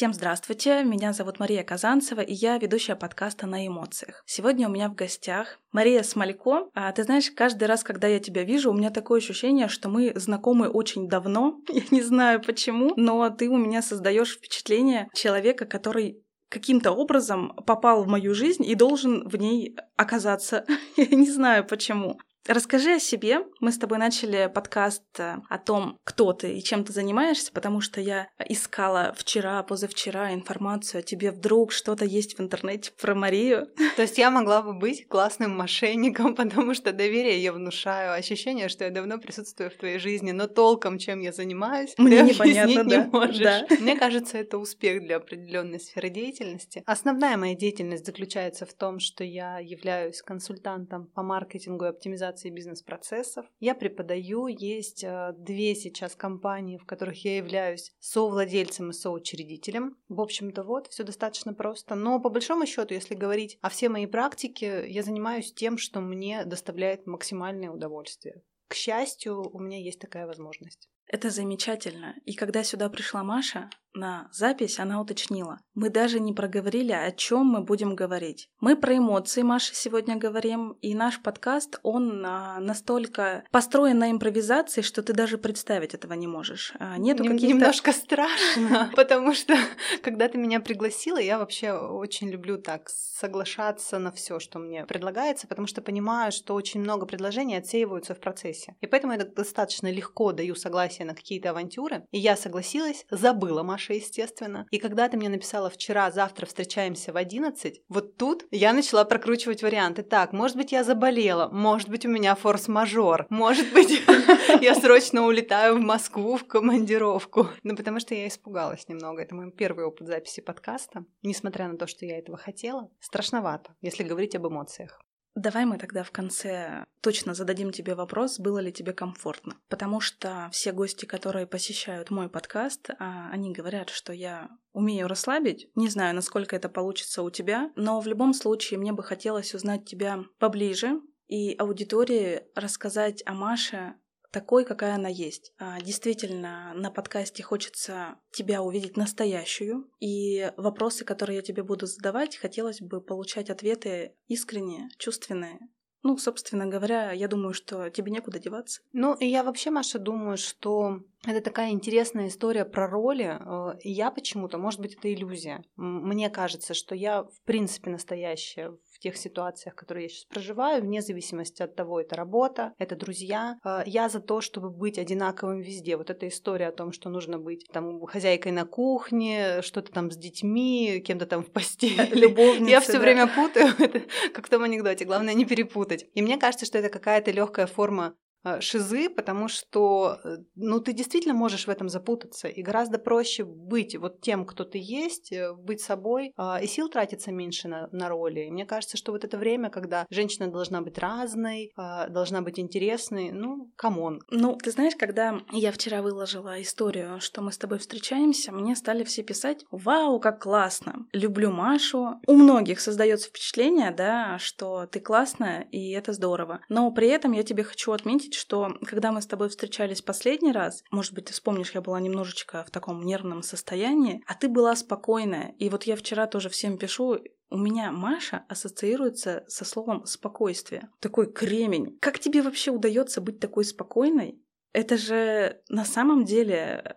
Всем здравствуйте, меня зовут Мария Казанцева, и я ведущая подкаста «На эмоциях». Сегодня у меня в гостях Мария Смолько. А, ты знаешь, каждый раз, когда я тебя вижу, у меня такое ощущение, что мы знакомы очень давно. Я не знаю почему, но ты у меня создаешь впечатление человека, который каким-то образом попал в мою жизнь и должен в ней оказаться. Я не знаю почему. Расскажи о себе. Мы с тобой начали подкаст э, о том, кто ты и чем ты занимаешься, потому что я искала вчера, позавчера информацию о тебе. Вдруг что-то есть в интернете про Марию. То есть я могла бы быть классным мошенником, потому что доверие я внушаю, ощущение, что я давно присутствую в твоей жизни, но толком, чем я занимаюсь, Мне ты непонятно, да. не можешь. Да. Мне кажется, это успех для определенной сферы деятельности. Основная моя деятельность заключается в том, что я являюсь консультантом по маркетингу и оптимизации бизнес-процессов. Я преподаю, есть э, две сейчас компании, в которых я являюсь совладельцем и соучредителем. В общем-то, вот, все достаточно просто. Но по большому счету, если говорить о всей моей практике, я занимаюсь тем, что мне доставляет максимальное удовольствие. К счастью, у меня есть такая возможность. Это замечательно. И когда сюда пришла Маша на запись, она уточнила. Мы даже не проговорили, о чем мы будем говорить. Мы про эмоции, Маша, сегодня говорим. И наш подкаст, он а, настолько построен на импровизации, что ты даже представить этого не можешь. А, Нету Нем- каких-то... Немножко страшно, потому что когда ты меня пригласила, я вообще очень люблю так соглашаться на все, что мне предлагается, потому что понимаю, что очень много предложений отсеиваются в процессе. И поэтому я достаточно легко даю согласие на какие-то авантюры. И я согласилась, забыла Маша, естественно. И когда ты мне написала вчера, завтра встречаемся в 11, вот тут я начала прокручивать варианты. Так, может быть, я заболела, может быть, у меня форс-мажор, может быть, я срочно улетаю в Москву в командировку. Ну, потому что я испугалась немного. Это мой первый опыт записи подкаста. Несмотря на то, что я этого хотела, страшновато, если говорить об эмоциях. Давай мы тогда в конце точно зададим тебе вопрос, было ли тебе комфортно. Потому что все гости, которые посещают мой подкаст, а, они говорят, что я умею расслабить. Не знаю, насколько это получится у тебя, но в любом случае мне бы хотелось узнать тебя поближе и аудитории рассказать о Маше такой, какая она есть. А, Действительно, на подкасте хочется тебя увидеть настоящую, и вопросы, которые я тебе буду задавать, хотелось бы получать ответы искренние, чувственные. Ну, собственно говоря, я думаю, что тебе некуда деваться. Ну, и я вообще, Маша, думаю, что это такая интересная история про роли. Э, и Я почему-то, может быть, это иллюзия. Мне кажется, что я, в принципе, настоящая в тех ситуациях, которые я сейчас проживаю, вне зависимости от того, это работа, это друзья. Э, Я за то, чтобы быть одинаковым везде. Вот эта история о том, что нужно быть там хозяйкой на кухне, что-то там с детьми, кем-то там в постели. Любовница, Я все да. время путаю, это как в том анекдоте, главное не перепутать. И мне кажется, что это какая-то легкая форма шизы, потому что, э, ну, ты действительно можешь в этом запутаться, и гораздо проще быть вот тем, кто ты есть, э, быть собой, а, и сил тратится меньше на, на роли. И мне кажется, что вот это время, когда женщина должна быть разной, а, должна быть интересной, ну, come on. Ну, ты знаешь, когда я вчера выложила историю, что мы с тобой встречаемся, мне стали все писать «Вау, как классно! Люблю Машу». У многих создается впечатление, да, что ты классная, и это здорово. Но при этом я тебе хочу отметить, что когда мы с тобой встречались последний раз, может быть, ты вспомнишь, я была немножечко в таком нервном состоянии, а ты была спокойная. И вот я вчера тоже всем пишу, у меня Маша ассоциируется со словом спокойствие. Такой кремень. Как тебе вообще удается быть такой спокойной? Это же на самом деле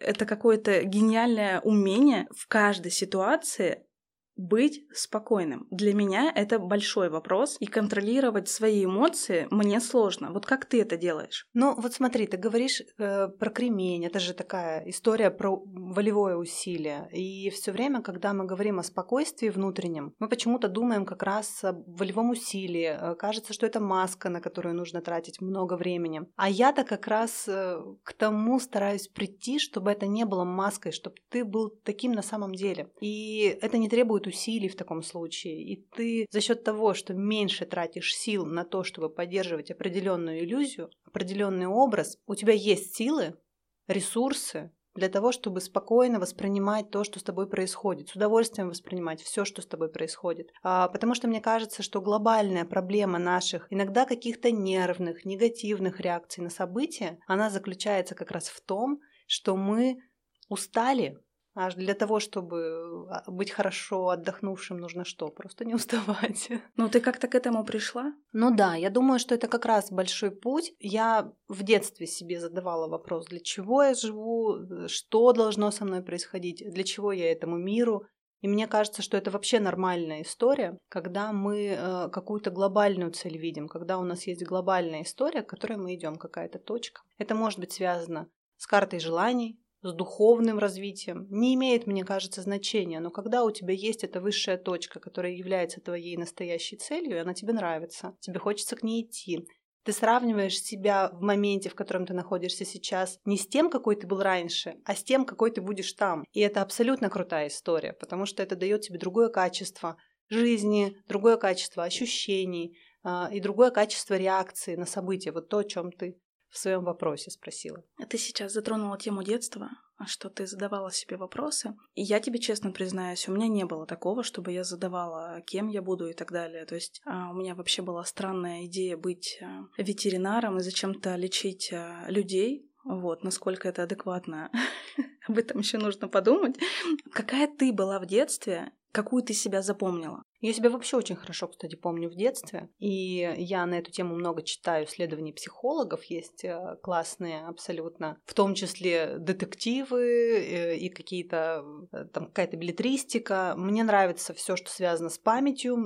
это какое-то гениальное умение в каждой ситуации быть спокойным. Для меня это большой вопрос, и контролировать свои эмоции мне сложно. Вот как ты это делаешь? Ну, вот смотри, ты говоришь э, про кремень, это же такая история про волевое усилие. И все время, когда мы говорим о спокойствии внутреннем, мы почему-то думаем как раз о волевом усилии. Э, Кажется, что это маска, на которую нужно тратить много времени. А я-то как раз э, к тому стараюсь прийти, чтобы это не было маской, чтобы ты был таким на самом деле. И это не требует усилий в таком случае. И ты за счет того, что меньше тратишь сил на то, чтобы поддерживать определенную иллюзию, определенный образ, у тебя есть силы, ресурсы для того, чтобы спокойно воспринимать то, что с тобой происходит, с удовольствием воспринимать все, что с тобой происходит. А, потому что мне кажется, что глобальная проблема наших иногда каких-то нервных, негативных реакций на события, она заключается как раз в том, что мы устали А для того, чтобы а, быть хорошо отдохнувшим, нужно что? Просто не уставать. Ну, ты как-то к этому пришла? Ну да, я думаю, что это как раз большой путь. Я в детстве себе задавала вопрос, для чего я живу, э, что должно со мной происходить, для чего я этому миру. И мне кажется, что это вообще нормальная история, когда мы э, какую-то глобальную цель видим, когда у нас есть глобальная история, к которой мы идем, какая-то точка. Это может быть связано с картой желаний, с духовным развитием, не имеет, мне кажется, значения. Но когда у тебя есть эта высшая точка, которая является твоей настоящей целью, и она тебе нравится, тебе хочется к ней идти, ты сравниваешь себя в моменте, в котором ты находишься сейчас, не с тем, какой ты был раньше, а с тем, какой ты будешь там. И это абсолютно крутая история, потому что это дает тебе другое качество жизни, другое качество ощущений э, и другое качество реакции на события. Вот то, о чем ты в своем вопросе спросила. Ты сейчас затронула тему детства, что ты задавала себе вопросы. И я тебе честно признаюсь, у меня не было такого, чтобы я задавала, кем я буду и так далее. То есть а, у меня вообще была странная идея быть а, ветеринаром и зачем-то лечить а, людей. Вот, насколько это адекватно. Об этом еще нужно подумать. Какая ты была в детстве, какую ты себя запомнила? Я себя вообще очень хорошо, кстати, помню в детстве. И я на эту тему много читаю исследований психологов. Есть э, классные абсолютно, в том числе детективы э, и какие-то э, там какая-то билетристика. Мне нравится все, что связано с памятью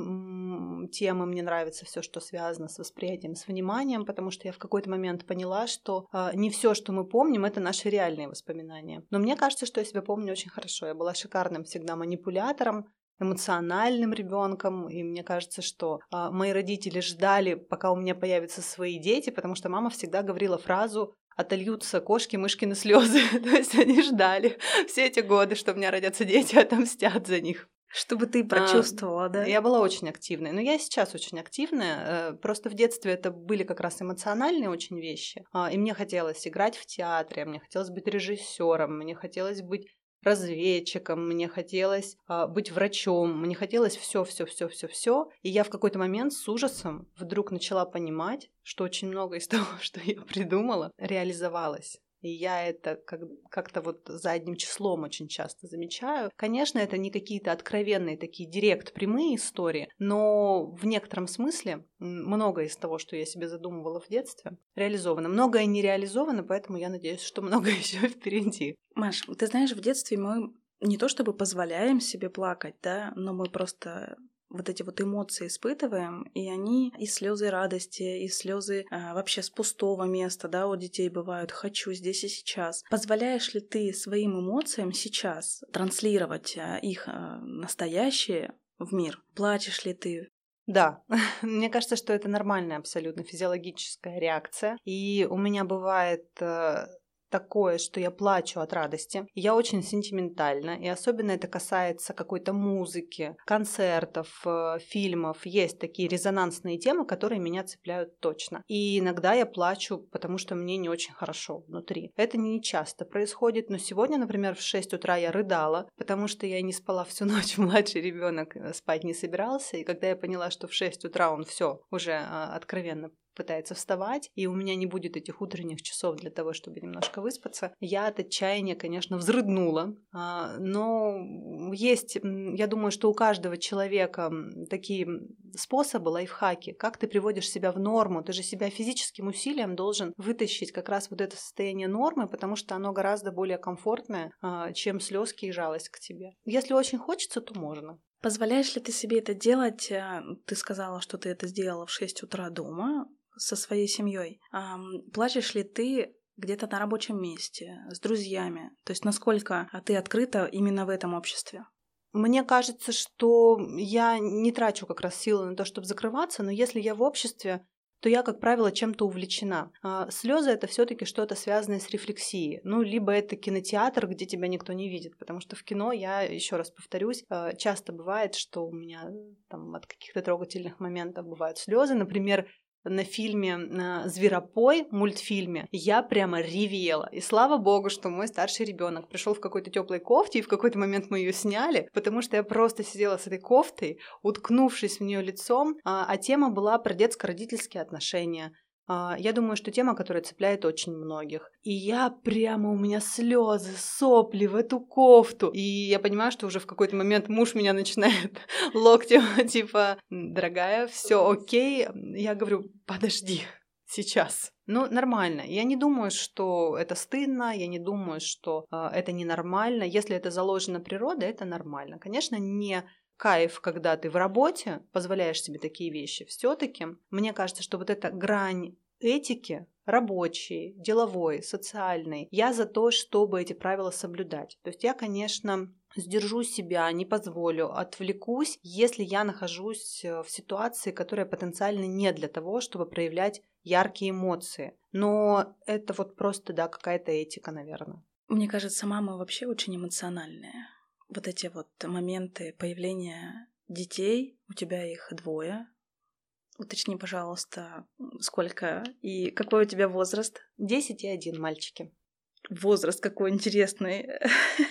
темы, мне нравится все, что связано с восприятием, с вниманием, потому что я в какой-то момент поняла, что не все, что мы помним, это наши реальные воспоминания. Но мне кажется, что я себя помню очень хорошо. Я была шикарным всегда манипулятором, эмоциональным ребенком, и мне кажется, что а, мои родители ждали, пока у меня появятся свои дети, потому что мама всегда говорила фразу отольются кошки, мышкины слезы. То есть они ждали все эти годы, что у меня родятся дети, отомстят за них. Чтобы ты прочувствовала, а, да? Я была очень активной. Но я сейчас очень активная. Э, просто в детстве это были как раз эмоциональные очень вещи. А, и мне хотелось играть в театре, мне хотелось быть режиссером, мне хотелось быть разведчиком, мне хотелось а, быть врачом, мне хотелось все, все, все, все, все. И я в какой-то момент с ужасом вдруг начала понимать, что очень много из того, что я придумала, реализовалось. И я это как- как-то вот задним числом очень часто замечаю. Конечно, это не какие-то откровенные такие директ прямые истории, но в некотором смысле многое из того, что я себе задумывала в детстве, реализовано. Многое не реализовано, поэтому я надеюсь, что многое еще впереди. Маш, ты знаешь, в детстве мы не то чтобы позволяем себе плакать, да, но мы просто вот эти вот эмоции испытываем, и они и слезы радости, и слезы а, вообще с пустого места, да, у детей бывают «хочу здесь и сейчас». Позволяешь ли ты своим эмоциям сейчас транслировать а, их а, настоящие в мир? Плачешь ли ты? Да, мне кажется, что это нормальная абсолютно физиологическая реакция. И у меня бывает э, такое, что я плачу от радости. Я очень сентиментальна, и особенно это касается какой-то музыки, концертов, э, фильмов. Есть такие резонансные темы, которые меня цепляют точно. И иногда я плачу, потому что мне не очень хорошо внутри. Это не часто происходит, но сегодня, например, в 6 утра я рыдала, потому что я не спала всю ночь, младший ребенок спать не собирался, и когда я поняла, что в 6 утра он все уже а, откровенно пытается вставать, и у меня не будет этих утренних часов для того, чтобы немножко выспаться, я от отчаяния, конечно, взрыднула. А, но есть, я думаю, что у каждого человека такие способы, лайфхаки, как ты приводишь себя в норму. Ты же себя физическим усилием должен вытащить как раз вот это состояние нормы, потому что оно гораздо более комфортное, а, чем слезки и жалость к тебе. Если очень хочется, то можно. Позволяешь ли ты себе это делать? Э, ты сказала, что ты это сделала в 6 утра дома со своей семьей. А, плачешь ли ты где-то на рабочем месте, с друзьями? То есть насколько ты открыта именно в этом обществе? Мне кажется, что я не трачу как раз силы на то, чтобы закрываться, но если я в обществе, то я, как правило, чем-то увлечена. А слезы это все-таки что-то связанное с рефлексией. Ну, либо это кинотеатр, где тебя никто не видит, потому что в кино я, еще раз повторюсь, а, часто бывает, что у меня там от каких-то трогательных моментов бывают слезы. Например, на фильме «Зверопой», мультфильме, я прямо ревела. И слава богу, что мой старший ребенок пришел в какой-то теплой кофте, и в какой-то момент мы ее сняли, потому что я просто сидела с этой кофтой, уткнувшись в нее лицом, а, а тема была про детско-родительские отношения я думаю, что тема, которая цепляет очень многих. И я прямо, у меня слезы, сопли в эту кофту. И я понимаю, что уже в какой-то момент муж меня начинает локтем, типа, дорогая, все окей. Я говорю, подожди, сейчас. Ну, нормально. Я не думаю, что это стыдно, я не думаю, что э, это ненормально. Если это заложено природой, это нормально. Конечно, не кайф, когда ты в работе позволяешь себе такие вещи. Все-таки мне кажется, что вот эта грань этики рабочей, деловой, социальной, я за то, чтобы эти правила соблюдать. То есть я, конечно, сдержу себя, не позволю, отвлекусь, если я нахожусь э, в ситуации, которая потенциально не для того, чтобы проявлять яркие эмоции. Но это вот просто, да, какая-то этика, наверное. Мне кажется, мама вообще очень эмоциональная. Вот эти вот моменты появления детей, у тебя их двое, Уточни, пожалуйста, сколько и какой у тебя возраст? Десять и один мальчики. Возраст какой интересный.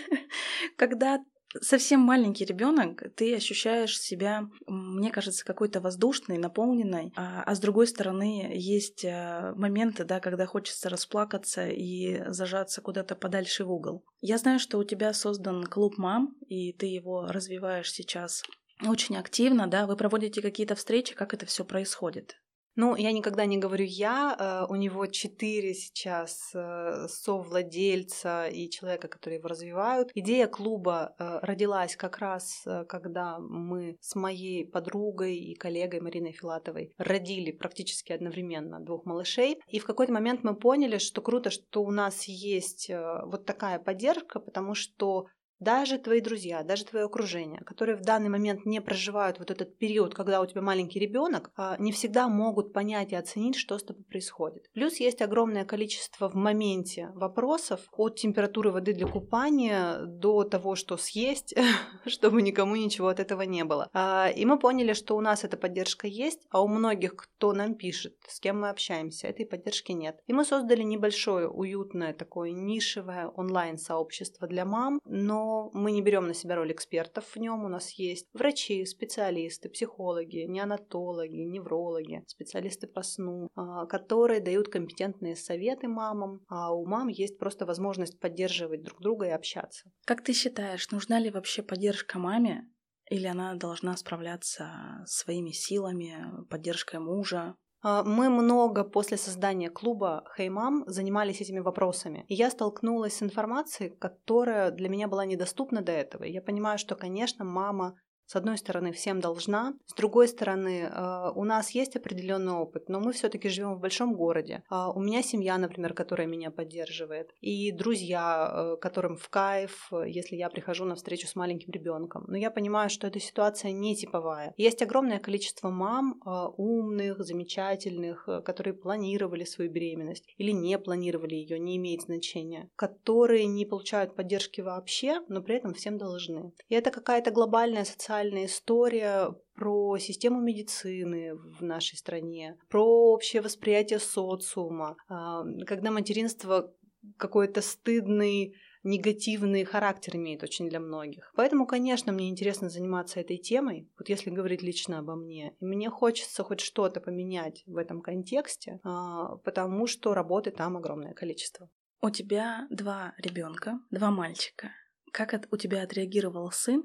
Когда совсем маленький ребенок, ты ощущаешь себя, мне кажется, какой-то воздушной, наполненной, а, а с другой стороны есть э, моменты, да, когда хочется расплакаться и зажаться куда-то подальше в угол. Я знаю, что у тебя создан клуб мам, и ты его развиваешь сейчас очень активно, да, вы проводите какие-то встречи, как это все происходит? Ну, я никогда не говорю я, э, у него четыре сейчас э, совладельца и человека, которые его развивают. Идея клуба э, родилась как раз, когда мы с моей подругой и коллегой Мариной Филатовой родили практически одновременно двух малышей. И в какой-то момент мы поняли, что круто, что у нас есть вот такая поддержка, потому что даже твои друзья, даже твое окружение, которые в данный момент не проживают вот этот период, когда у тебя маленький ребенок, а, не всегда могут понять и оценить, что с тобой происходит. Плюс есть огромное количество в моменте вопросов от температуры воды для купания до того, что съесть, чтобы никому ничего от этого не было. А, и мы поняли, что у нас эта поддержка есть, а у многих, кто нам пишет, с кем мы общаемся, этой поддержки нет. И мы создали небольшое, уютное, такое нишевое онлайн-сообщество для мам, но мы не берем на себя роль экспертов в нем. У нас есть врачи, специалисты, психологи, неонатологи, неврологи, специалисты по сну, а, которые дают компетентные советы мамам, а у мам есть просто возможность поддерживать друг друга и общаться. Как ты считаешь, нужна ли вообще поддержка маме или она должна справляться своими силами, поддержкой мужа? А, мы много после создания клуба Хеймам занимались этими вопросами. И я столкнулась с информацией, которая для меня была недоступна до этого. я понимаю, что, конечно, мама с одной стороны, всем должна, с другой стороны, э, у нас есть определенный опыт, но мы все-таки живем в большом городе. А у меня семья, например, которая меня поддерживает, и друзья, э, которым в кайф, если я прихожу на встречу с маленьким ребенком. Но я понимаю, что эта ситуация не типовая. Есть огромное количество мам э, умных, замечательных, которые планировали свою беременность или не планировали ее, не имеет значения, которые не получают поддержки вообще, но при этом всем должны. И это какая-то глобальная социальная уникальная история про систему медицины в нашей стране, про общее восприятие социума, а, когда материнство какой-то стыдный негативный характер имеет очень для многих. Поэтому, конечно, мне интересно заниматься этой темой, вот если говорить лично обо мне. И мне хочется хоть что-то поменять в этом контексте, а, потому что работы там огромное количество. У тебя два ребенка, два мальчика. Как у тебя отреагировал сын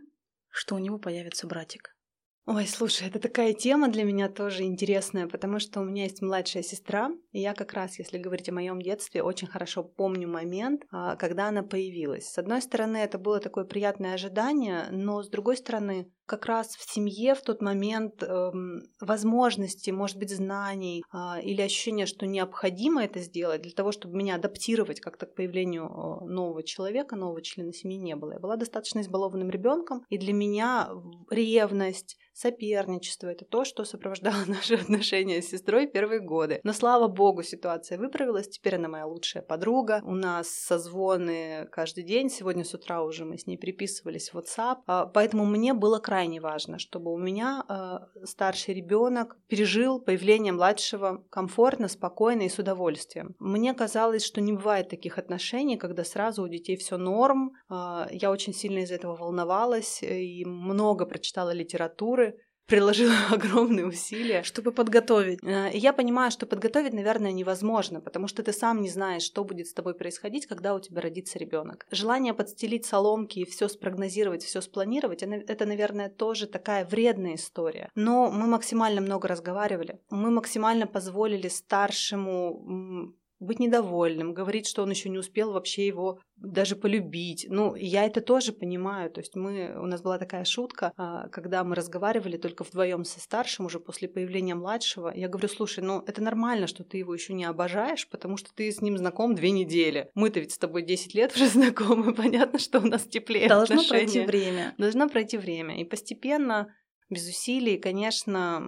что у него появится братик. Ой, слушай, это такая тема для меня тоже интересная, потому что у меня есть младшая сестра, и я как раз, если говорить о моем детстве, очень хорошо помню момент, а, когда она появилась. С одной стороны, это было такое приятное ожидание, но с другой стороны, как раз в семье в тот момент эм, возможности, может быть, знаний э, или ощущения, что необходимо это сделать для того, чтобы меня адаптировать как-то к появлению э, нового человека, нового члена семьи не было. Я была достаточно избалованным ребенком, и для меня ревность, соперничество это то, что сопровождало наши отношения с сестрой первые годы. Но слава богу, ситуация выправилась. Теперь она моя лучшая подруга. У нас созвоны каждый день. Сегодня с утра уже мы с ней переписывались в WhatsApp. А, поэтому мне было крайне важно, чтобы у меня э, старший ребенок пережил появление младшего комфортно, спокойно и с удовольствием. Мне казалось, что не бывает таких отношений, когда сразу у детей все норм. Э, я очень сильно из этого волновалась и много прочитала литературы, приложила огромные усилия. Чтобы подготовить. Э, и я понимаю, что подготовить, наверное, невозможно, потому что ты сам не знаешь, что будет с тобой происходить, когда у тебя родится ребенок. Желание подстелить соломки и все спрогнозировать, все спланировать, это, наверное, тоже такая вредная история. Но мы максимально много разговаривали, мы максимально позволили старшему быть недовольным, говорить, что он еще не успел вообще его даже полюбить. Ну, я это тоже понимаю. То есть мы, у нас была такая шутка, а, когда мы разговаривали только вдвоем со старшим уже после появления младшего. Я говорю, слушай, ну это нормально, что ты его еще не обожаешь, потому что ты с ним знаком две недели. Мы-то ведь с тобой 10 лет уже знакомы, понятно, что у нас теплее Должно отношения. пройти время. Должно пройти время. И постепенно без усилий. Конечно,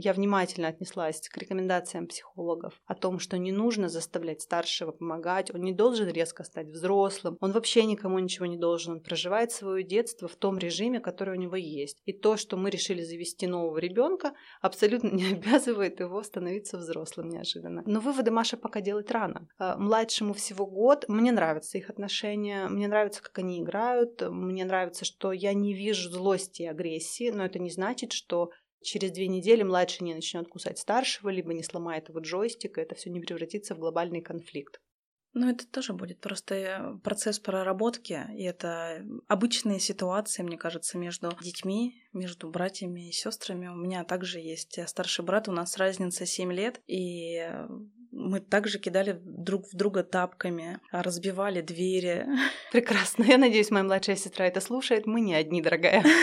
я внимательно отнеслась к рекомендациям психологов о том, что не нужно заставлять старшего помогать, он не должен резко стать взрослым, он вообще никому ничего не должен, он проживает свое детство в том режиме, который у него есть. И то, что мы решили завести нового ребенка, абсолютно не обязывает его становиться взрослым неожиданно. Но выводы Маша пока делать рано. А, младшему всего год, мне нравятся их отношения, мне нравится, как они играют, мне нравится, что я не вижу злости и агрессии, но это не значит, значит, что через две недели младший не начнет кусать старшего, либо не сломает его джойстик, и это все не превратится в глобальный конфликт. Ну, это тоже будет просто э, процесс проработки, и это обычные ситуации, мне кажется, между детьми, между братьями и сестрами. У меня также есть старший брат, у нас разница 7 лет, и мы также кидали друг в друга тапками, разбивали двери. Прекрасно. Я надеюсь, моя младшая сестра это слушает. Мы не одни, дорогая.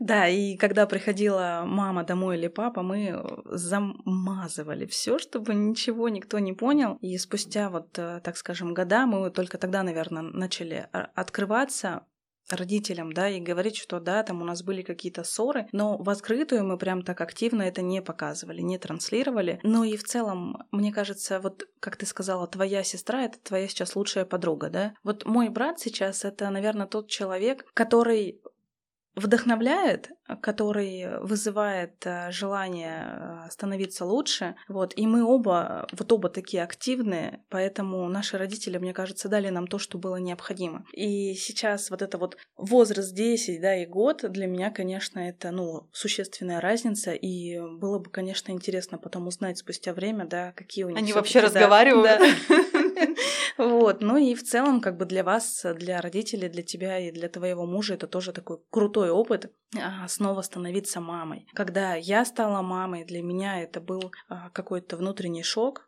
Да, и когда приходила мама домой или папа, мы замазывали все, чтобы ничего никто не понял. И спустя вот, э, так скажем, года мы только тогда, наверное, начали открываться родителям, да, и говорить, что да, там у нас были какие-то ссоры, но в открытую мы прям так активно это не показывали, не транслировали. Ну и в целом, мне кажется, вот как ты сказала, твоя сестра — это твоя сейчас лучшая подруга, да? Вот мой брат сейчас — это, наверное, тот человек, который вдохновляет, который вызывает э, желание э, становиться лучше. Вот. И мы оба, вот оба такие активные, поэтому наши родители, мне кажется, дали нам то, что было необходимо. И сейчас вот это вот возраст 10, да, и год для меня, конечно, это, ну, существенная разница, и было бы, конечно, интересно потом узнать спустя время, да, какие у них Они вообще разговаривают? Вот, ну и в целом, как бы для вас, для родителей, для тебя и для твоего мужа это тоже такой крутой опыт а, снова становиться мамой. Когда я стала мамой, для меня это был а, какой-то внутренний шок,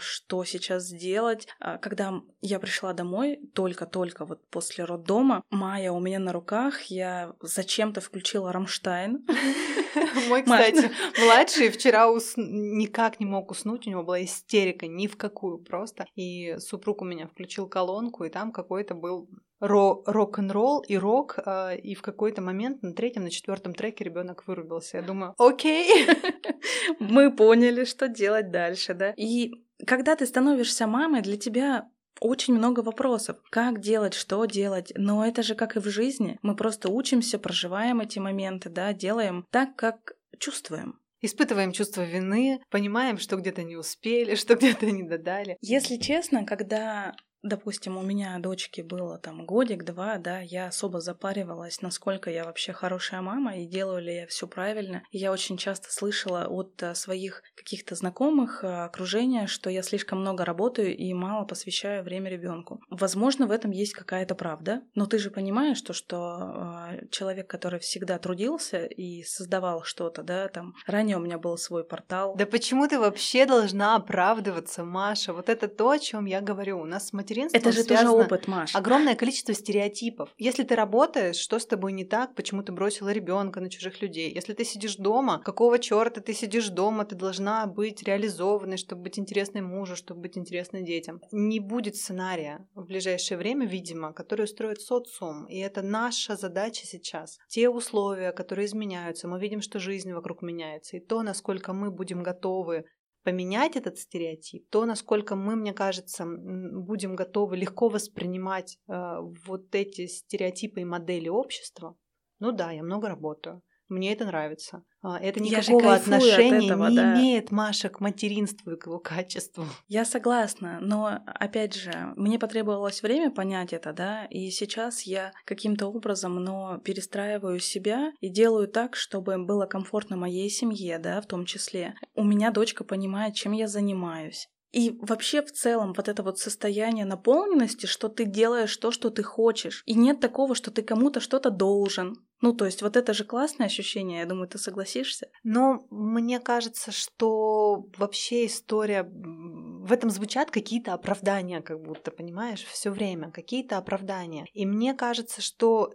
что сейчас сделать. А, когда я пришла домой, только-только вот после роддома, Майя у меня на руках, я зачем-то включила Рамштайн. Мой, кстати, младший вчера никак не мог уснуть, у него была истерика ни в какую просто. И супруг у меня включил колонку, и там какой-то был рок-н-ролл и рок, а, и в какой-то момент на третьем, на четвертом треке ребенок вырубился. Я думаю, окей. Мы поняли, что делать дальше, да. И когда ты становишься мамой, для тебя очень много вопросов. Как делать, что делать? Но это же как и в жизни. Мы просто учимся, проживаем эти моменты, да, делаем так, как чувствуем. Испытываем чувство вины, понимаем, что где-то не успели, что где-то не додали. Если честно, когда Допустим, у меня дочке было там годик-два, да, я особо запаривалась, насколько я вообще хорошая мама и делаю ли я все правильно. Я очень часто слышала от э, своих каких-то знакомых, э, окружения, что я слишком много работаю и мало посвящаю время ребенку. Возможно, в этом есть какая-то правда, но ты же понимаешь то, что э, человек, который всегда трудился и создавал что-то, да, там, ранее у меня был свой портал. Да почему ты вообще должна оправдываться, Маша? Вот это то, о чем я говорю. У нас материнством Это же тоже опыт, Маш. Огромное количество стереотипов. Если ты работаешь, что с тобой не так, почему ты бросила ребенка на чужих людей? Если ты сидишь дома, какого черта ты сидишь дома, ты должна быть реализованной, чтобы быть интересной мужу, чтобы быть интересной детям. Не будет сценария в ближайшее время, видимо, который устроит социум. И это наша задача сейчас. Те условия, которые изменяются, мы видим, что жизнь вокруг меняется. И то, насколько мы будем готовы поменять этот стереотип, то насколько мы, мне кажется, будем готовы легко воспринимать э, вот эти стереотипы и модели общества. Ну да, я много работаю. Мне это нравится. А, это никакого отношения этого, не да. имеет Маша к материнству и к его качеству. Я согласна, но опять же, мне потребовалось время понять это, да, и сейчас я каким-то образом, но перестраиваю себя и делаю так, чтобы было комфортно моей семье, да, в том числе. У меня дочка понимает, чем я занимаюсь. И вообще в целом вот это вот состояние наполненности, что ты делаешь то, что ты хочешь. И нет такого, что ты кому-то что-то должен. Ну, то есть вот это же классное ощущение, я думаю, ты согласишься. Но мне кажется, что вообще история... В этом звучат какие-то оправдания, как будто, понимаешь, все время, какие-то оправдания. И мне кажется, что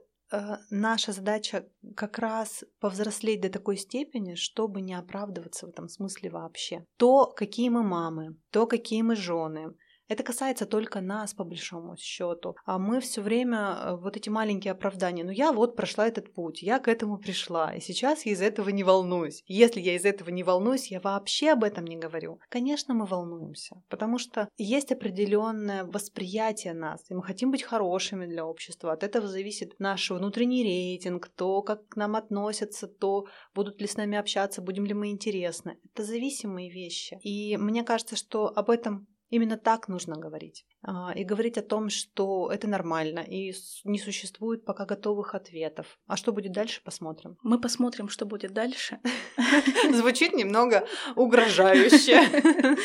наша задача как раз повзрослеть до такой степени, чтобы не оправдываться в этом смысле вообще. То, какие мы мамы, то, какие мы жены, это касается только нас, по большому счету. А мы все время э, вот эти маленькие оправдания. Ну, я вот прошла этот путь, я к этому пришла, и сейчас я из этого не волнуюсь. Если я из этого не волнуюсь, я вообще об этом не говорю. Конечно, мы волнуемся, потому что есть определенное восприятие нас, и мы хотим быть хорошими для общества. От этого зависит наш внутренний рейтинг, то, как к нам относятся, то, будут ли с нами общаться, будем ли мы интересны. Это зависимые вещи. И мне кажется, что об этом Именно так нужно говорить. А, и говорить о том, что это нормально и не существует пока готовых ответов. А что будет дальше, посмотрим. Мы посмотрим, что будет дальше. Звучит немного угрожающе.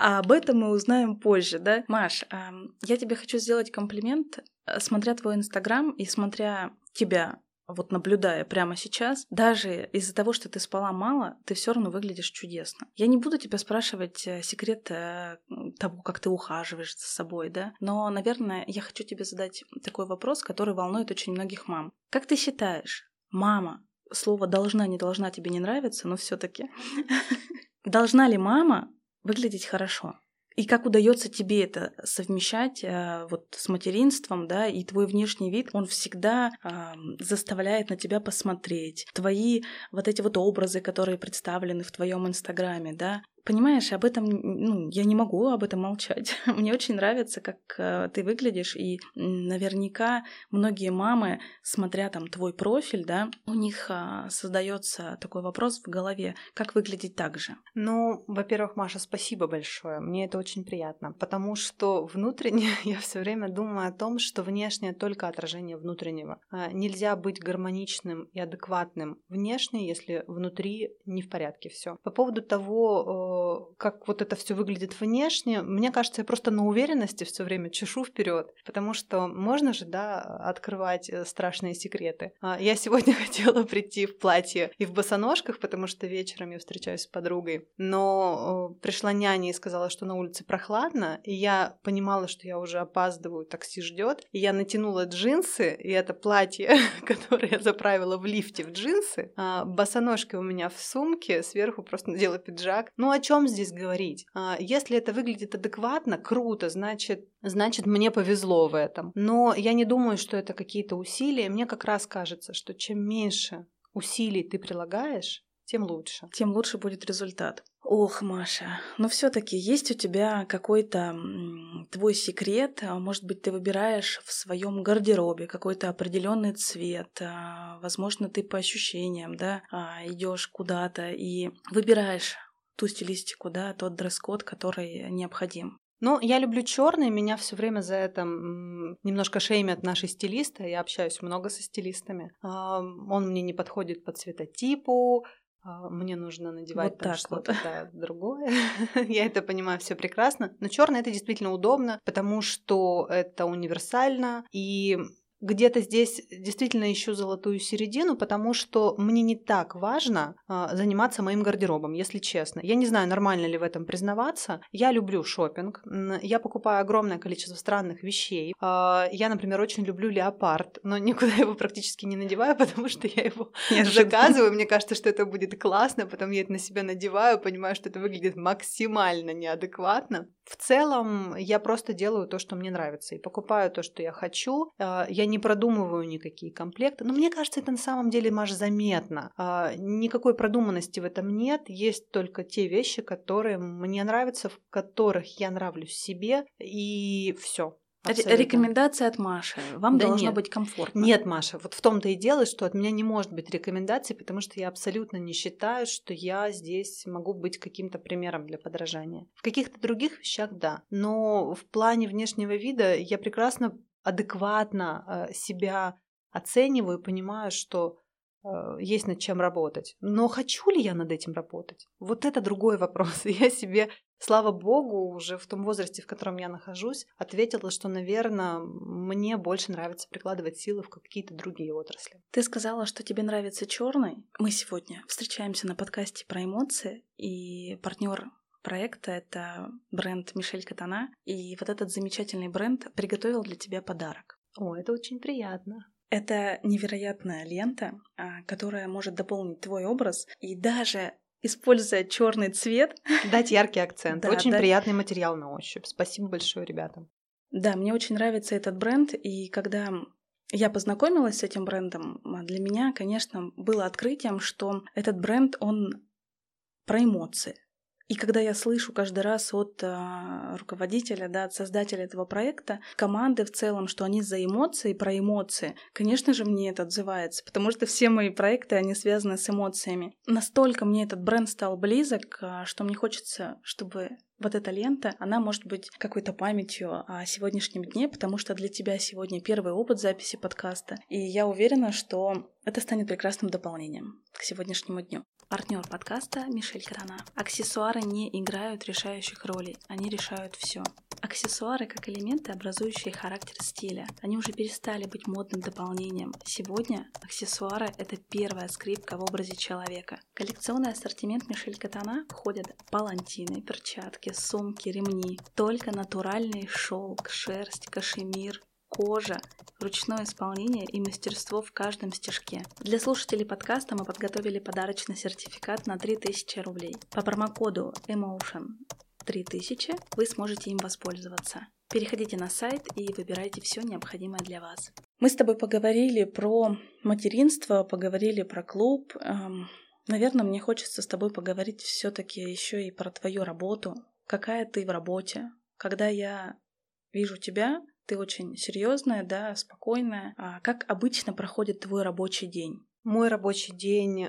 А об этом мы узнаем позже, да? Маш, я тебе хочу сделать комплимент. Смотря твой инстаграм и смотря тебя вот наблюдая прямо сейчас, даже из-за того, что ты спала мало, ты все равно выглядишь чудесно. Я не буду тебя спрашивать э, секрет э, того, как ты ухаживаешь за собой, да, но, наверное, я хочу тебе задать такой вопрос, который волнует очень многих мам. Как ты считаешь, мама, слово должна, не должна тебе не нравится, но все-таки, должна ли мама выглядеть хорошо? И как удается тебе это совмещать э, вот с материнством, да, и твой внешний вид, он всегда э, заставляет на тебя посмотреть. Твои вот эти вот образы, которые представлены в твоем инстаграме, да, Понимаешь, об этом, ну, я не могу об этом молчать. Мне очень нравится, как э, ты выглядишь, и наверняка многие мамы, смотря там твой профиль, да, у них э, создается такой вопрос в голове, как выглядеть так же. Ну, во-первых, Маша, спасибо большое. Мне это очень приятно, потому что внутренне я все время думаю о том, что внешнее только отражение внутреннего. А, нельзя быть гармоничным и адекватным внешне, если внутри не в порядке все. По поводу того, как вот это все выглядит внешне, мне кажется, я просто на уверенности все время чешу вперед, потому что можно же, да, открывать э, страшные секреты. А, я сегодня хотела прийти в платье и в босоножках, потому что вечером я встречаюсь с подругой, но пришла няня и сказала, что на улице прохладно, и я понимала, что я уже опаздываю, такси ждет, и я натянула джинсы, и это платье, которое я заправила в лифте в джинсы, а босоножки у меня в сумке, сверху просто надела пиджак. Ну, о чем здесь говорить? А, если это выглядит адекватно, круто, значит, значит, мне повезло в этом. Но я не думаю, что это какие-то усилия. Мне как раз кажется, что чем меньше усилий ты прилагаешь, тем лучше. Тем лучше будет результат. Ох, Маша, но все-таки есть у тебя какой-то твой секрет? А, может быть, ты выбираешь в своем гардеробе какой-то определенный цвет. А, возможно, ты по ощущениям, да, идешь куда-то и выбираешь ту стилистику, да, тот дресс-код, который необходим. Ну, я люблю черный, меня все время за это немножко шеймят наши стилисты. Я общаюсь много со стилистами. Он мне не подходит по цветотипу, а, мне нужно надевать вот там что-то вот. да, другое. я это понимаю все прекрасно. Но черный это действительно удобно, потому что это универсально и где-то здесь действительно ищу золотую середину, потому что мне не так важно э, заниматься моим гардеробом, если честно. Я не знаю, нормально ли в этом признаваться. Я люблю шопинг. Я покупаю огромное количество странных вещей. Э, я, например, очень люблю леопард, но никуда его практически не надеваю, потому что я его заказываю. Мне кажется, что это будет классно, потом я это на себя надеваю, понимаю, что это выглядит максимально неадекватно. В целом, я просто делаю то, что мне нравится, и покупаю то, что я хочу. Э, я не продумываю никакие комплекты. Но мне кажется, это на самом деле, Маш, заметно. А, никакой продуманности в этом нет. Есть только те вещи, которые мне нравятся, в которых я нравлюсь себе, и все. Абсолютно. Рекомендация от Маши. Вам да должно нет. быть комфортно. Нет, Маша, вот в том-то и дело, что от меня не может быть рекомендаций, потому что я абсолютно не считаю, что я здесь могу быть каким-то примером для подражания. В каких-то других вещах да, но в плане внешнего вида я прекрасно адекватно э, себя оцениваю, понимаю, что есть над чем работать. Но хочу ли я над этим работать? Вот это другой вопрос. Я себе, слава богу, уже в том возрасте, в котором я нахожусь, ответила, что, наверное, мне больше нравится прикладывать силы в какие-то другие отрасли. Ты сказала, что тебе нравится черный. Мы сегодня встречаемся на подкасте про эмоции, и партнер проекта — это бренд Мишель Катана. И вот этот замечательный бренд приготовил для тебя подарок. О, это очень приятно. Это невероятная лента, а, которая может дополнить твой образ и даже используя черный цвет. Дать яркий акцент. Да, очень да. приятный материал на ощупь. Спасибо большое ребятам. Да, мне очень нравится этот бренд, и когда я познакомилась с этим брендом, а, для меня, конечно, было открытием, что этот бренд, он про эмоции. И когда я слышу каждый раз от э, руководителя, да, от создателя этого проекта, команды в целом, что они за эмоции, про эмоции, конечно же, мне это отзывается, потому что все мои проекты, они связаны с эмоциями. Настолько мне этот бренд стал близок, э, что мне хочется, чтобы вот эта лента, она может быть какой-то памятью о сегодняшнем дне, потому что для тебя сегодня первый опыт записи подкаста. И я уверена, что это станет прекрасным дополнением к сегодняшнему дню. Партнер подкаста Мишель Крана. Аксессуары не играют решающих ролей, они решают все. Аксессуары как элементы, образующие характер стиля. Они уже перестали быть модным дополнением. Сегодня аксессуары — это первая скрипка в образе человека. коллекционный ассортимент Мишель Катана входят палантины, перчатки, сумки, ремни. Только натуральный шелк, шерсть, кашемир, кожа, ручное исполнение и мастерство в каждом стежке. Для слушателей подкаста мы подготовили подарочный сертификат на 3000 рублей. По промокоду EMOTION 3000 вы сможете им воспользоваться. Переходите на сайт и выбирайте все необходимое для вас. Мы с тобой поговорили про материнство, поговорили про клуб. Эм, наверное, мне хочется с тобой поговорить все-таки еще и про твою работу. Какая ты в работе? Когда я вижу тебя, ты очень серьезная, да, спокойная. А как обычно проходит твой рабочий день? Мой рабочий день э,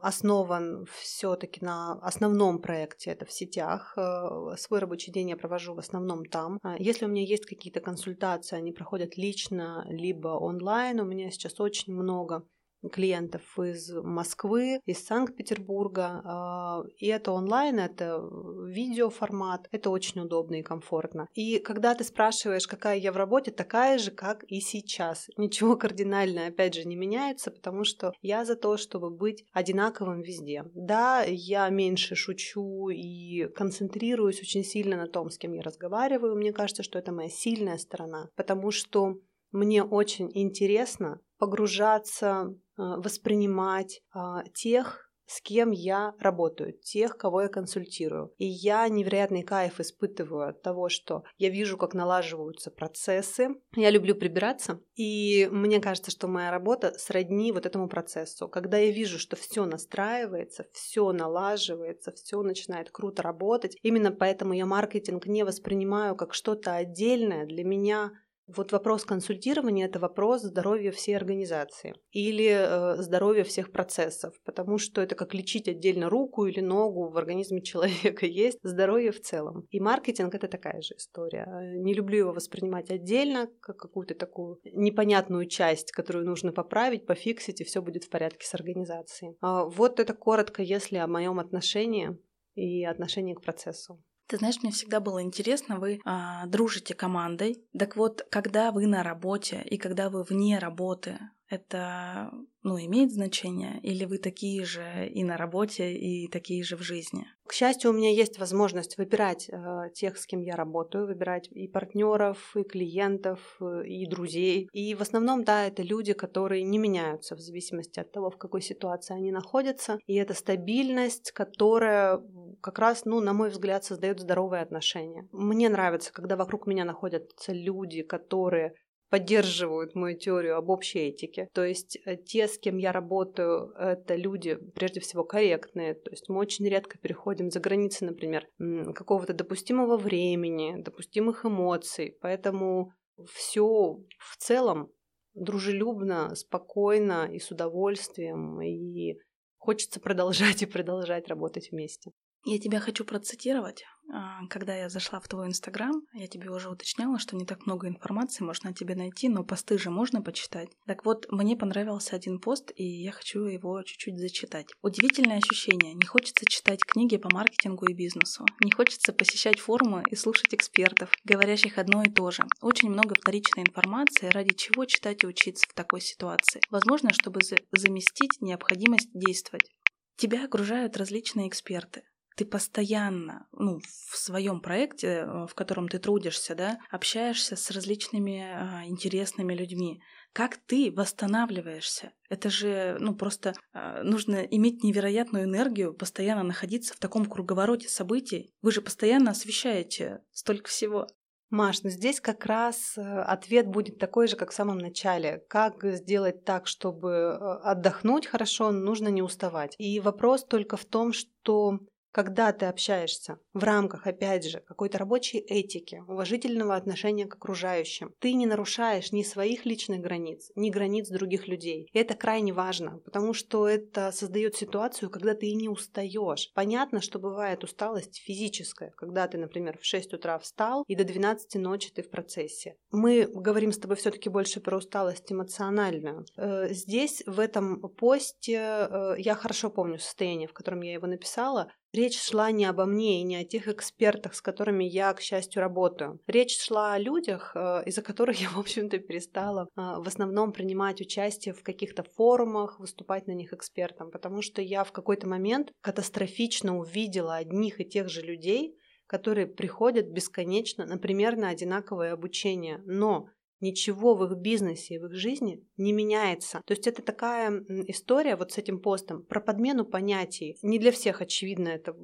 основан все-таки на основном проекте, это в сетях. Э, свой рабочий день я провожу в основном там. Э, если у меня есть какие-то консультации, они проходят лично, либо онлайн, у меня сейчас очень много клиентов из Москвы, из Санкт-Петербурга. А, и это онлайн, это видеоформат, это очень удобно и комфортно. И когда ты спрашиваешь, какая я в работе, такая же, как и сейчас. Ничего кардинально, опять же, не меняется, потому что я за то, чтобы быть одинаковым везде. Да, я меньше шучу и концентрируюсь очень сильно на том, с кем я разговариваю. Мне кажется, что это моя сильная сторона, потому что мне очень интересно погружаться, а, воспринимать а, тех, с кем я работаю, тех, кого я консультирую. И я невероятный кайф испытываю от того, что я вижу, как налаживаются процессы. Я люблю прибираться, и мне кажется, что моя работа сродни вот этому процессу. Когда я вижу, что все настраивается, все налаживается, все начинает круто работать, именно поэтому я маркетинг не воспринимаю как что-то отдельное. Для меня вот вопрос консультирования – это вопрос здоровья всей организации или э, здоровья всех процессов, потому что это как лечить отдельно руку или ногу в организме человека есть здоровье в целом. И маркетинг – это такая же история. Не люблю его воспринимать отдельно, как какую-то такую непонятную часть, которую нужно поправить, пофиксить, и все будет в порядке с организацией. А вот это коротко, если о моем отношении и отношении к процессу. Ты знаешь, мне всегда было интересно, вы а, дружите командой. Так вот, когда вы на работе и когда вы вне работы, это ну, имеет значение? Или вы такие же и на работе, и такие же в жизни? К счастью, у меня есть возможность выбирать э, тех, с кем я работаю, выбирать и партнеров, и клиентов, э, и друзей. И в основном, да, это люди, которые не меняются в зависимости от того, в какой ситуации они находятся. И это стабильность, которая как раз, ну, на мой взгляд, создает здоровые отношения. Мне нравится, когда вокруг меня находятся люди, которые поддерживают мою теорию об общей этике. То есть э, те, с кем я работаю, это люди, прежде всего, корректные. То есть мы очень редко переходим за границы, например, какого-то допустимого времени, допустимых эмоций. Поэтому все в целом дружелюбно, спокойно и с удовольствием, и хочется продолжать и продолжать работать вместе. Я тебя хочу процитировать. А, когда я зашла в твой инстаграм, я тебе уже уточняла, что не так много информации можно о тебе найти, но посты же можно почитать. Так вот, мне понравился один пост, и я хочу его чуть-чуть зачитать. Удивительное ощущение. Не хочется читать книги по маркетингу и бизнесу. Не хочется посещать форумы и слушать экспертов, говорящих одно и то же. Очень много вторичной информации, ради чего читать и учиться в такой ситуации. Возможно, чтобы заместить необходимость действовать. Тебя окружают различные эксперты ты постоянно, ну, в своем проекте, э, в котором ты трудишься, да, общаешься с различными а, интересными людьми. Как ты восстанавливаешься? Это же, ну, просто а, нужно иметь невероятную энергию, постоянно находиться в таком круговороте событий. Вы же постоянно освещаете столько всего. Маш, ну здесь как раз э, ответ будет такой же, как в самом начале. Как сделать так, чтобы э, отдохнуть хорошо, нужно не уставать. И вопрос только в том, что когда ты общаешься в рамках, опять же, какой-то рабочей этики, уважительного отношения к окружающим, ты не нарушаешь ни своих личных границ, ни границ других людей. И это крайне важно, потому что это создает ситуацию, когда ты не устаешь. Понятно, что бывает усталость физическая, когда ты, например, в 6 утра встал и до 12 ночи ты в процессе. Мы говорим с тобой все-таки больше про усталость эмоциональную. Э, здесь, в этом посте, э, я хорошо помню состояние, в котором я его написала, Речь шла не обо мне и не о тех экспертах, с которыми я, к счастью, работаю. Речь шла о людях, э, из-за которых я, в общем-то, перестала э, в основном принимать участие в каких-то форумах, выступать на них экспертом, потому что я в какой-то момент катастрофично увидела одних и тех же людей, которые приходят бесконечно, например, на одинаковое обучение, но ничего в их бизнесе в их жизни не меняется. То есть это такая история вот с этим постом про подмену понятий. Не для всех очевидно это,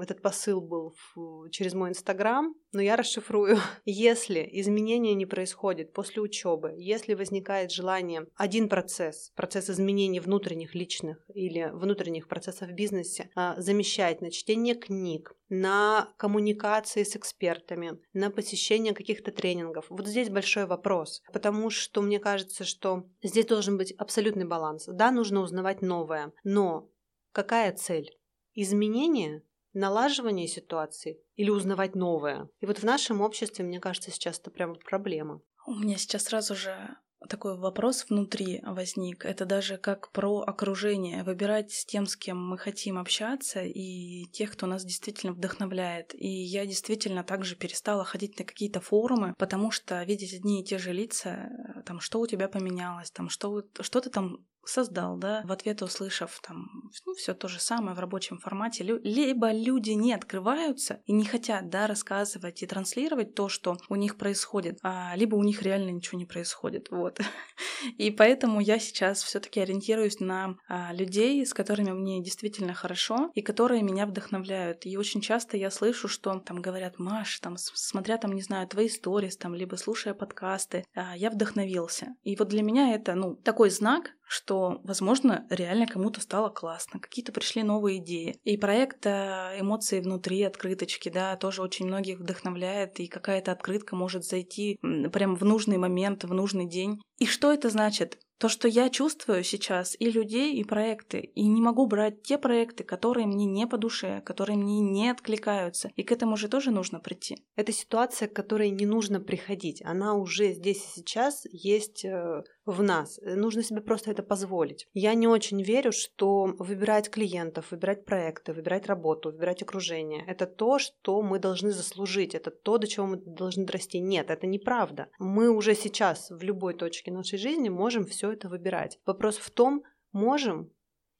этот посыл был в, через мой инстаграм, но я расшифрую. Если изменения не происходит после учебы, если возникает желание один процесс, процесс изменений внутренних личных или внутренних процессов в бизнесе, а, замещать на чтение книг, на коммуникации с экспертами, на посещение каких-то тренингов. Вот здесь большой вопрос, потому что мне кажется, что здесь должен быть абсолютный баланс. Да, нужно узнавать новое, но какая цель? Изменение налаживание ситуации или узнавать новое. И вот в нашем обществе, мне кажется, сейчас это прям проблема. У меня сейчас сразу же такой вопрос внутри возник. Это даже как про окружение. Выбирать с тем, с кем мы хотим общаться, и тех, кто нас действительно вдохновляет. И я действительно также перестала ходить на какие-то форумы, потому что видеть одни и те же лица, там, что у тебя поменялось, там, что, что ты там создал, да, в ответ услышав там ну, все то же самое в рабочем формате, либо люди не открываются и не хотят, да, рассказывать и транслировать то, что у них происходит, а, либо у них реально ничего не происходит, вот. И поэтому я сейчас все-таки ориентируюсь на а, людей, с которыми мне действительно хорошо и которые меня вдохновляют. И очень часто я слышу, что там говорят, Маш, там, смотря там, не знаю, твои сторис, там, либо слушая подкасты, а, я вдохновился. И вот для меня это, ну, такой знак, что, возможно, реально кому-то стало классно, какие-то пришли новые идеи. И проект э, «Эмоции внутри», открыточки, да, тоже очень многих вдохновляет, и какая-то открытка может зайти прям в нужный момент, в нужный день. И что это значит? то, что я чувствую сейчас и людей, и проекты, и не могу брать те проекты, которые мне не по душе, которые мне не откликаются. И к этому же тоже нужно прийти. Это ситуация, к которой не нужно приходить. Она уже здесь и сейчас есть э, в нас. Нужно себе просто это позволить. Я не очень верю, что выбирать клиентов, выбирать проекты, выбирать работу, выбирать окружение — это то, что мы должны заслужить, это то, до чего мы должны расти. Нет, это неправда. Мы уже сейчас в любой точке нашей жизни можем все это выбирать. Вопрос в том, можем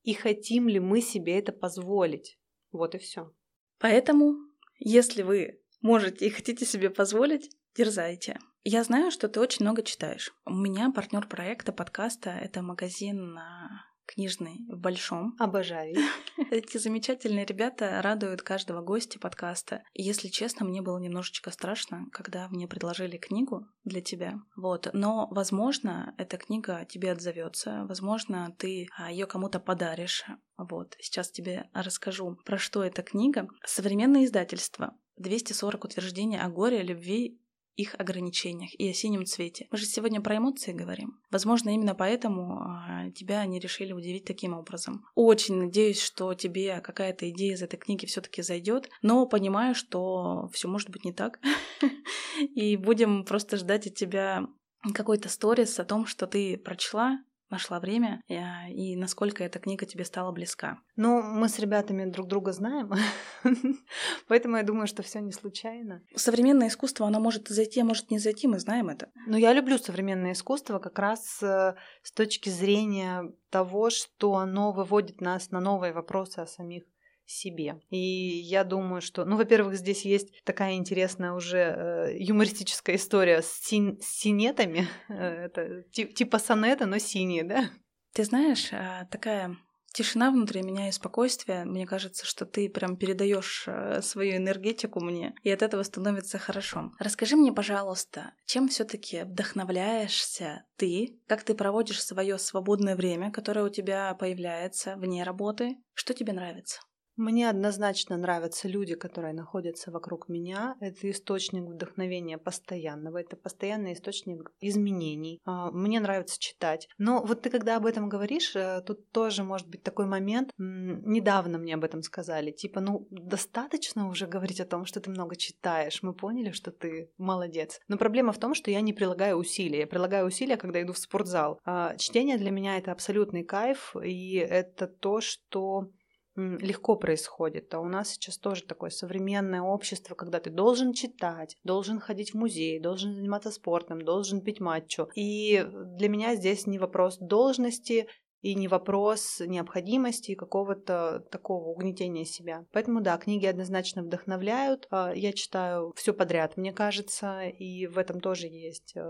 и хотим ли мы себе это позволить. Вот и все. Поэтому, если вы можете и хотите себе позволить, дерзайте. Я знаю, что ты очень много читаешь. У меня партнер проекта подкаста это магазин книжный в Большом. Обожаю. Эти замечательные ребята радуют каждого гостя подкаста. И, если честно, мне было немножечко страшно, когда мне предложили книгу для тебя. Вот. Но, возможно, эта книга тебе отзовется. Возможно, ты а, ее кому-то подаришь. Вот. Сейчас тебе расскажу, про что эта книга. Современное издательство. 240 утверждений о горе, любви их ограничениях и о синем цвете. Мы же сегодня про эмоции говорим. Возможно, именно поэтому а, тебя они решили удивить таким образом. Очень надеюсь, что тебе какая-то идея из этой книги все-таки зайдет, но понимаю, что все может быть не так. И будем просто ждать от тебя какой-то сторис о том, что ты прочла, нашла время э, и насколько эта книга тебе стала близка. Ну, мы с ребятами друг друга знаем, поэтому я думаю, что все не случайно. Современное искусство, оно может зайти, а может не зайти, мы знаем это. Но я люблю современное искусство как раз э, с точки зрения того, что оно выводит нас на новые вопросы о самих себе. И я думаю, что, ну, во-первых, здесь есть такая интересная уже э, юмористическая история с, син- с синетами. Это типа сонета, но синие, да? Ты знаешь, а, такая тишина внутри меня и спокойствие. Мне кажется, что ты прям передаешь э, свою энергетику мне, и от этого становится хорошо. Расскажи мне, пожалуйста, чем все-таки вдохновляешься ты, как ты проводишь свое свободное время, которое у тебя появляется вне работы, что тебе нравится? Мне однозначно нравятся люди, которые находятся вокруг меня. Это источник вдохновения постоянного, это постоянный источник изменений. А, мне нравится читать. Но вот ты когда об этом говоришь, э, тут тоже может быть такой момент. Недавно мне об этом сказали. Типа, ну, достаточно уже говорить о том, что ты много читаешь. Мы поняли, что ты молодец. Но проблема в том, что я не прилагаю усилия. Я прилагаю усилия, когда иду в спортзал. А, чтение для меня это абсолютный кайф, и это то, что легко происходит. А у нас сейчас тоже такое современное общество, когда ты должен читать, должен ходить в музей, должен заниматься спортом, должен пить матчу. И для меня здесь не вопрос должности, и не вопрос необходимости и какого-то такого угнетения себя. Поэтому да, книги однозначно вдохновляют. А, я читаю все подряд, мне кажется, и в этом тоже есть э,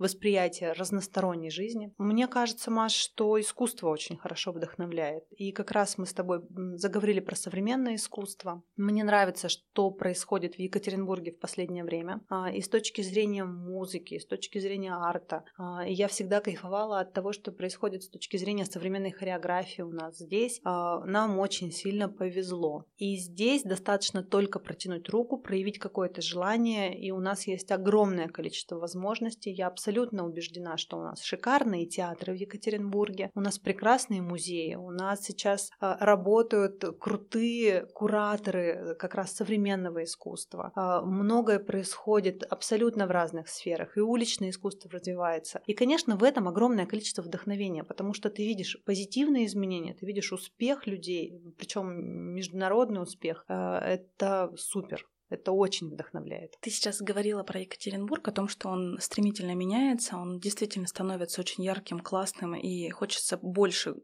восприятие разносторонней жизни. Мне кажется, Маш, что искусство очень хорошо вдохновляет. И как раз мы с тобой заговорили про современное искусство. Мне нравится, что происходит в Екатеринбурге в последнее время. А, и с точки зрения музыки, и с точки зрения арта. А, и я всегда кайфовала от того, что происходит с точки зрения современной хореографии у нас здесь, а, нам очень сильно повезло. И здесь достаточно только протянуть руку, проявить какое-то желание, и у нас есть огромное количество возможностей. Я абсолютно убеждена, что у нас шикарные театры в Екатеринбурге, у нас прекрасные музеи, у нас сейчас а, работают крутые кураторы как раз современного искусства. А, многое происходит абсолютно в разных сферах, и уличное искусство развивается. И, конечно, в этом огромное количество вдохновения, потому что ты видишь позитивные изменения, ты видишь успех людей, причем международный успех, э, это супер. Это очень вдохновляет. Ты сейчас говорила про Екатеринбург, о том, что он стремительно меняется, он действительно становится очень ярким, классным, и хочется больше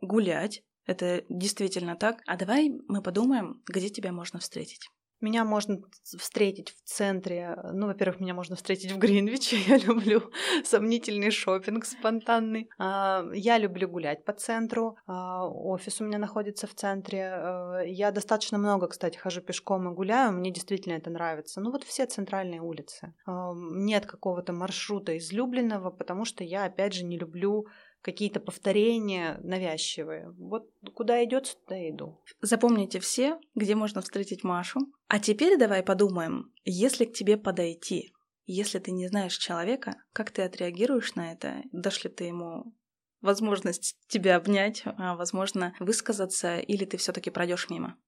гулять. Это действительно так. А давай мы подумаем, где тебя можно встретить. Меня можно встретить в центре. Ну, во-первых, меня можно встретить в Гринвиче. Я люблю сомнительный шопинг спонтанный. А, я люблю гулять по центру. А, офис у меня находится в центре. А, я достаточно много, кстати, хожу пешком и гуляю. Мне действительно это нравится. Ну, вот все центральные улицы. Нет какого-то маршрута излюбленного, потому что я, опять же, не люблю какие-то повторения навязчивые. Вот куда идет, туда иду. Запомните все, где можно встретить Машу. А теперь давай подумаем, если к тебе подойти, если ты не знаешь человека, как ты отреагируешь на это? Дашь ли ты ему возможность тебя обнять, а, возможно, высказаться, или ты все-таки пройдешь мимо?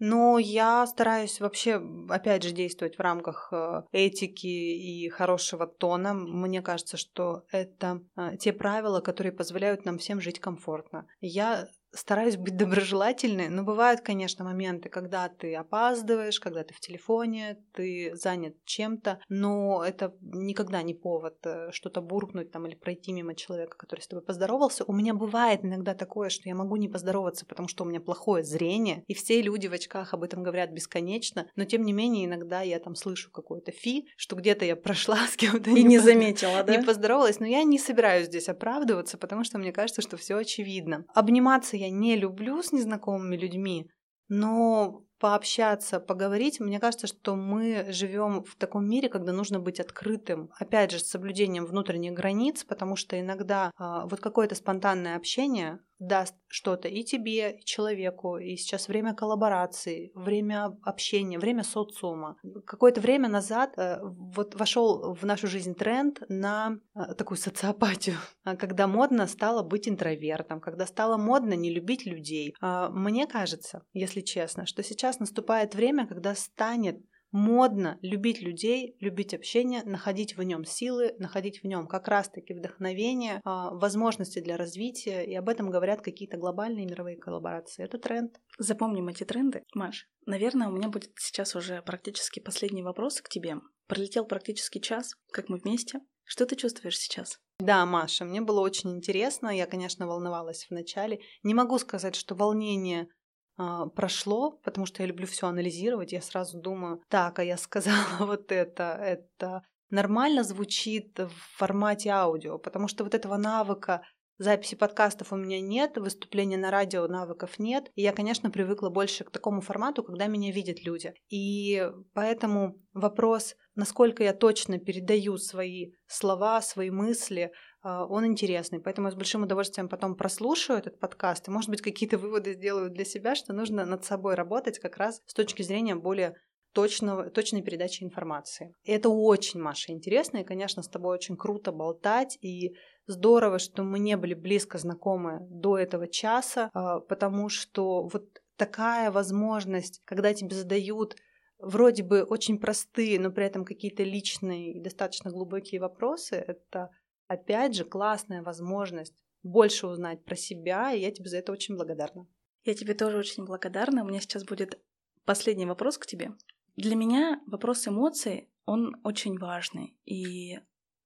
Но я стараюсь вообще, опять же, действовать в рамках э, этики и хорошего тона. Мне кажется, что это э, те правила, которые позволяют нам всем жить комфортно. Я стараюсь быть доброжелательной, но бывают, конечно, моменты, когда ты опаздываешь, когда ты в телефоне, ты занят чем-то, но это никогда не повод э, что-то буркнуть там или пройти мимо человека, который с тобой поздоровался. У меня бывает иногда такое, что я могу не поздороваться, потому что у меня плохое зрение, и все люди в очках об этом говорят бесконечно, но тем не менее иногда я там слышу какое-то фи, что где-то я прошла с кем-то и не, не заметила, да? Не поздоровалась, но я не собираюсь здесь оправдываться, потому что мне кажется, что все очевидно. Обниматься я не люблю с незнакомыми людьми, но пообщаться, поговорить. Мне кажется, что мы живем в таком мире, когда нужно быть открытым, опять же, с соблюдением внутренних границ, потому что иногда э, вот какое-то спонтанное общение даст что-то и тебе, и человеку. И сейчас время коллаборации, время общения, время социума. Какое-то время назад э, вот вошел в нашу жизнь тренд на э, такую социопатию, когда модно стало быть интровертом, когда стало модно не любить людей. Э, мне кажется, если честно, что сейчас наступает время, когда станет модно любить людей, любить общение, находить в нем силы, находить в нем как раз-таки вдохновение, а, возможности для развития, и об этом говорят какие-то глобальные мировые коллаборации. Это тренд. Запомним эти тренды, Маш. Наверное, у меня будет сейчас уже практически последний вопрос к тебе. Пролетел практически час, как мы вместе. Что ты чувствуешь сейчас? Да, Маша, мне было очень интересно. Я, конечно, волновалась вначале. Не могу сказать, что волнение прошло, потому что я люблю все анализировать, я сразу думаю, так, а я сказала вот это, это нормально звучит в формате аудио, потому что вот этого навыка записи подкастов у меня нет, выступления на радио навыков нет. И я, конечно, привыкла больше к такому формату, когда меня видят люди. И поэтому вопрос, насколько я точно передаю свои слова, свои мысли, а, он интересный. Поэтому я с большим удовольствием потом прослушаю этот подкаст и, может быть, какие-то выводы сделаю для себя, что нужно над собой работать как раз с точки зрения более точного, точной передачи информации. И это очень, Маша, интересно, и, конечно, с тобой очень круто болтать, и здорово, что мы не были близко знакомы до этого часа, а, потому что вот такая возможность, когда тебе задают вроде бы очень простые, но при этом какие-то личные и достаточно глубокие вопросы, это опять же, классная возможность больше узнать про себя, и я тебе за это очень благодарна. Я тебе тоже очень благодарна. У меня сейчас будет последний вопрос к тебе. Для меня вопрос эмоций, он очень важный. И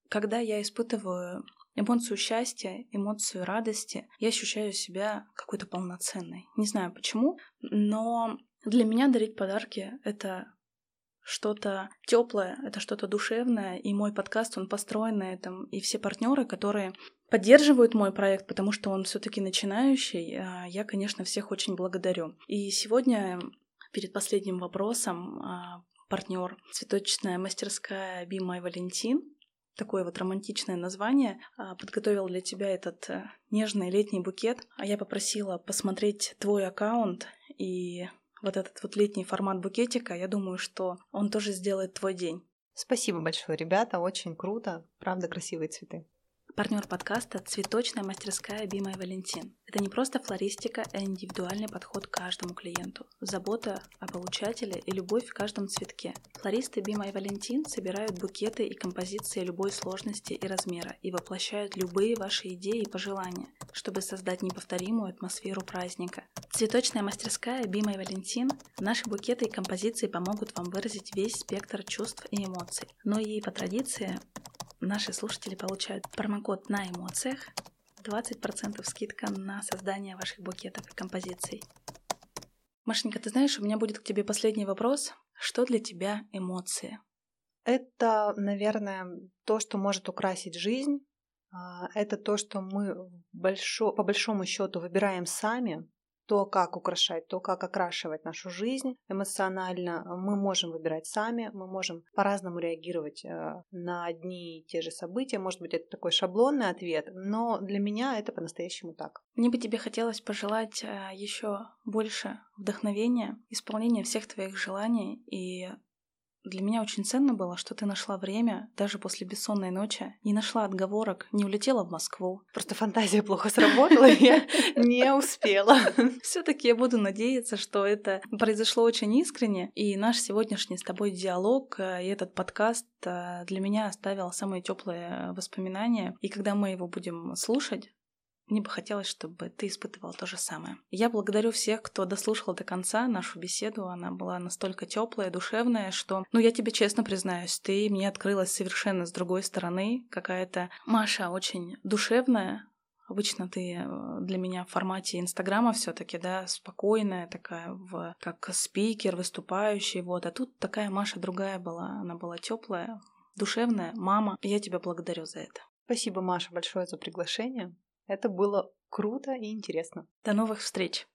когда я испытываю эмоцию счастья, эмоцию радости, я ощущаю себя какой-то полноценной. Не знаю почему, но для меня дарить подарки — это что-то теплое, это что-то душевное, и мой подкаст, он построен на этом, и все партнеры, которые поддерживают мой проект, потому что он все-таки начинающий, а, я, конечно, всех очень благодарю. И сегодня, перед последним вопросом, а, партнер цветочная мастерская и Валентин, такое вот романтичное название, а, подготовил для тебя этот э, нежный летний букет. А я попросила посмотреть твой аккаунт и вот этот вот летний формат букетика, я думаю, что он тоже сделает твой день. Спасибо большое, ребята, очень круто. Правда, красивые цветы. Партнер подкаста – цветочная мастерская Бима и Валентин. Это не просто флористика, а индивидуальный подход к каждому клиенту. Забота о получателе и любовь в каждом цветке. Флористы Бима и Валентин собирают букеты и композиции любой сложности и размера и воплощают любые ваши идеи и пожелания, чтобы создать неповторимую атмосферу праздника. Цветочная мастерская Бима и Валентин – наши букеты и композиции помогут вам выразить весь спектр чувств и эмоций. Но и по традиции наши слушатели получают промокод на эмоциях, 20% скидка на создание ваших букетов и композиций. Машенька, ты знаешь, у меня будет к тебе последний вопрос. Что для тебя эмоции? Это, наверное, то, что может украсить жизнь. А, это то, что мы большо, по большому счету выбираем сами то, как украшать, то, как окрашивать нашу жизнь эмоционально, мы можем выбирать сами, мы можем по-разному реагировать э, на одни и те же события. Может быть, это такой шаблонный ответ, но для меня это по-настоящему так. Мне бы тебе хотелось пожелать э, еще больше вдохновения, исполнения всех твоих желаний и для меня очень ценно было, что ты нашла время, даже после бессонной ночи, не нашла отговорок, не улетела в Москву. Просто фантазия плохо сработала, я не успела. Все-таки я буду надеяться, что это произошло очень искренне, и наш сегодняшний с тобой диалог э, и этот подкаст э, для меня оставил самые теплые воспоминания. И когда мы его будем слушать, мне бы хотелось, чтобы ты испытывал то же самое. Я благодарю всех, кто дослушал до конца нашу беседу. Она была настолько теплая, душевная, что, ну, я тебе честно признаюсь, ты мне открылась совершенно с другой стороны. Какая-то Маша очень душевная, Обычно ты э, для меня в формате Инстаграма все-таки, да, спокойная такая, в, как спикер, выступающий, вот. А тут такая Маша другая была, она была теплая, душевная, мама. Я тебя благодарю за это. Спасибо, Маша, большое за приглашение. Это было круто и интересно. До новых встреч!